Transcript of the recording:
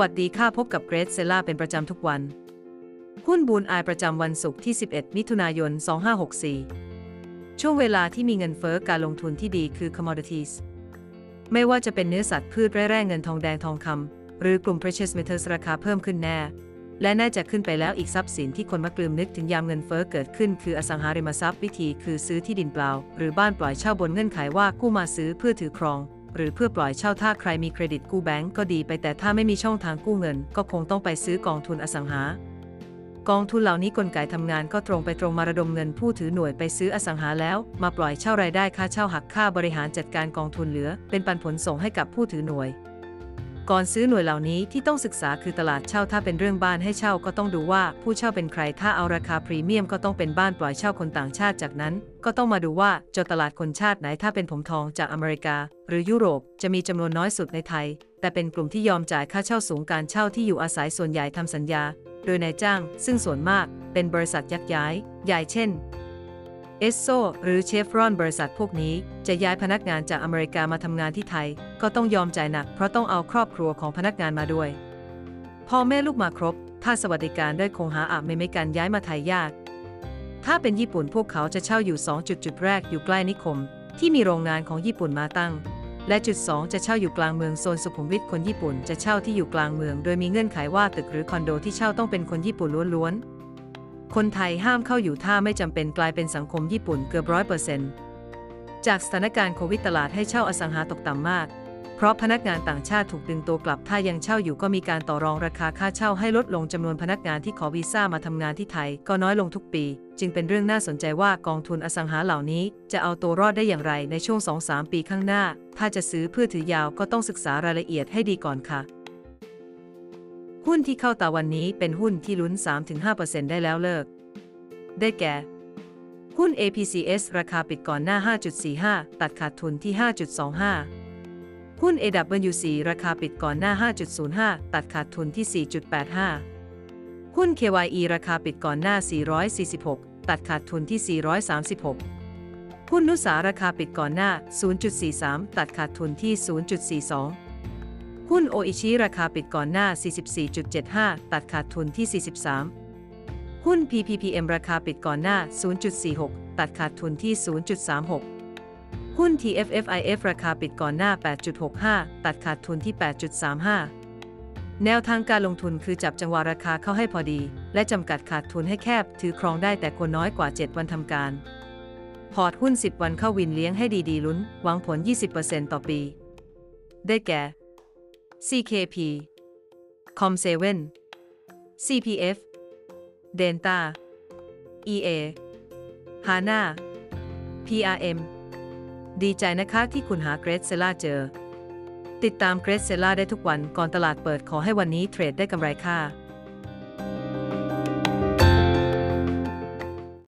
วัสดีค่ะพบกับเกรซเซล่าเป็นประจำทุกวัน หุ้นบูนอายประจำวันศุกร์ที่ 11 มิถุนายน 2564 ช่วงเวลาที่มีเงินเฟ้อการลงทุนที่ดีคือ commodities ไม่ว่าจะเป็นเนื้อสัตว์พืชแร่แร่เงินทองแดงทองคำหรือกลุ่ม precious metals ราคาเพิ่มขึ้นแน่ และน่าจะขึ้นไปแล้วอีกทรัพย์สินที่คนมักลืมนึกถึงยามเงินเฟ้อเกิดขึ้น คืออสังหาริมทรัพย์วิธีคือซื้อที่ดินเปล่า หรือบ้านปล่อยเช่าบนเงื่อนไขว่ากู้มาซื้อเพื่อถือครอง หรือเพื่อปล่อยเช่าถ้าใครมีเครดิตกู้แบงก์ก็ดีไปแต่ถ้าไม่มีช่องทางกู้เงิน ก็คงต้องไปซื้อกองทุนอสังหากองทุนเหล่านี้กลไกทำงานก็ตรงไปตรงมาระดมเงินผู้ถือหน่วยไปซื้ออสังหาแล้ว มาปล่อยเช่ารายได้ค่าเช่าหักค่าบริหารจัดการกองทุนเหลือ เป็นปันผลส่งให้กับผู้ถือหน่วย ก่อนซื้อหน่วยเหล่านี้ที่ต้องศึกษาคือตลาดเช่าถ้าเป็นเรื่องบ้านให้เช่าก็ต้องดูว่าผู้เช่าเป็นใครถ้าเอาราคาพรีเมียมก็ต้องเป็นบ้านปล่อยเช่าคนต่างชาติจากนั้น ก็ต้องมาดูว่าเจาตลาดคนชาติไหนถ้าเป็นผมทองจากอเมริกา หรือยุโรปจะมีจำนวนน้อยสุดในไทย แต่เป็นกลุ่มที่ยอมจ่ายค่าเช่าสูงการเช่าที่อยู่อาศัยส่วนใหญ่ทำสัญญา โดยนายจ้าง ซึ่งส่วนมากเป็นบริษัทยักษ์ย้าย ใหญ่เช่น เอสโซหรือเชฟรอนบริษัทพวกนี้จะย้ายพนักงานจากอเมริกามาทำงานที่ไทย ก็ต้องยอมจ่ายหนักเพราะต้องเอาครอบครัวของพนักงานมาด้วย พ่อแม่ลูกมาครบ ถ้าสวัสดิการได้คงหาอาจไม่ไม่การย้ายมาไทยยาก ถ้าเป็นญี่ปุ่นพวกเขาจะเช่าอยู่ 2 จุดจุดแรกอยู่ใกล้นิคม ที่มีโรงงานของญี่ปุ่นมาตั้ง และจุด 2 จะเช่าอยู่กลางเมืองโซนสุขุมวิทคนญี่ปุ่นจะเช่าที่อยู่กลางเมือง โดยมีเงื่อนไขว่าตึกหรือคอนโดที่เช่าต้องเป็นคนญี่ปุ่นล้วนๆ คนไทยห้ามเข้าอยู่ถ้าไม่จำเป็นกลายเป็นสังคมญี่ปุ่นเกือบร้อยเปอร์เซ็นต์จากสถานการณ์โควิดตลาดให้เช่าอสังหาตกต่ำมาก เพราะพนักงานต่างชาติถูกดึงตัวกลับ ถ้ายังเช่าอยู่ก็มีการต่อรองราคาค่าเช่าให้ลดลงจำนวนพนักงานที่ขอวีซ่ามาทำงานที่ไทย ก็น้อยลงทุกปี จึงเป็นเรื่องน่าสนใจว่ากองทุนอสังหาเหล่านี้ จะเอาตัวรอดได้อย่างไรในช่วง 2-3 ปีข้างหน้า ถ้าจะซื้อเพื่อถือยาวก็ต้องศึกษารายละเอียดให้ดีก่อนค่ะ หุ้นที่เข้าตาวันนี้เป็นหุ้นที่ลุ้น 3-5%ได้แล้วเลิก ได้แก่ หุ้น APCS ราคาปิดก่อนหน้า 5.45 ตัดขาดทุนที่ 5.25 หุ้น AWC ราคาปิดก่อนหน้า 5.05 ตัดขาดทุนที่ 4.85 หุ้น KYE ราคาปิดก่อนหน้า 446 ตัดขาดทุนที่ 436 หุ้นนุสาราคาปิดก่อนหน้า 0.43 ตัดขาดทุนที่ 0.42 หุ้นโออิชิราคาปิดก่อนหน้า 44.75 ตัดขาดทุนที่ 43 หุ้น PPPM ราคาปิดก่อนหน้า 0.46 ตัดขาดทุนที่ 0.36 หุ้น TFFIF ราคาปิดก่อนหน้า 8.65 ตัดขาดทุนที่ 8.35 แนวทางการลงทุนคือจับจังหวะราคาเข้าให้พอดี และจำกัดขาดทุนให้แคบ ถือครองได้แต่ควรน้อยกว่า 7 วันทำการ พอร์ตหุ้น 10 วันเข้าวินเลี้ยงให้ดีๆลุ้น หวังผล 20%ต่อปี ได้แก่ CKP Com7 CPF Delta EA HANA PRM ดีใจนะคะที่คุณหาเกรดเซล่าเจอ ติดตามเกรดเซล่าได้ทุกวันก่อนตลาดเปิดขอให้วันนี้เทรดได้กำไรค่ะ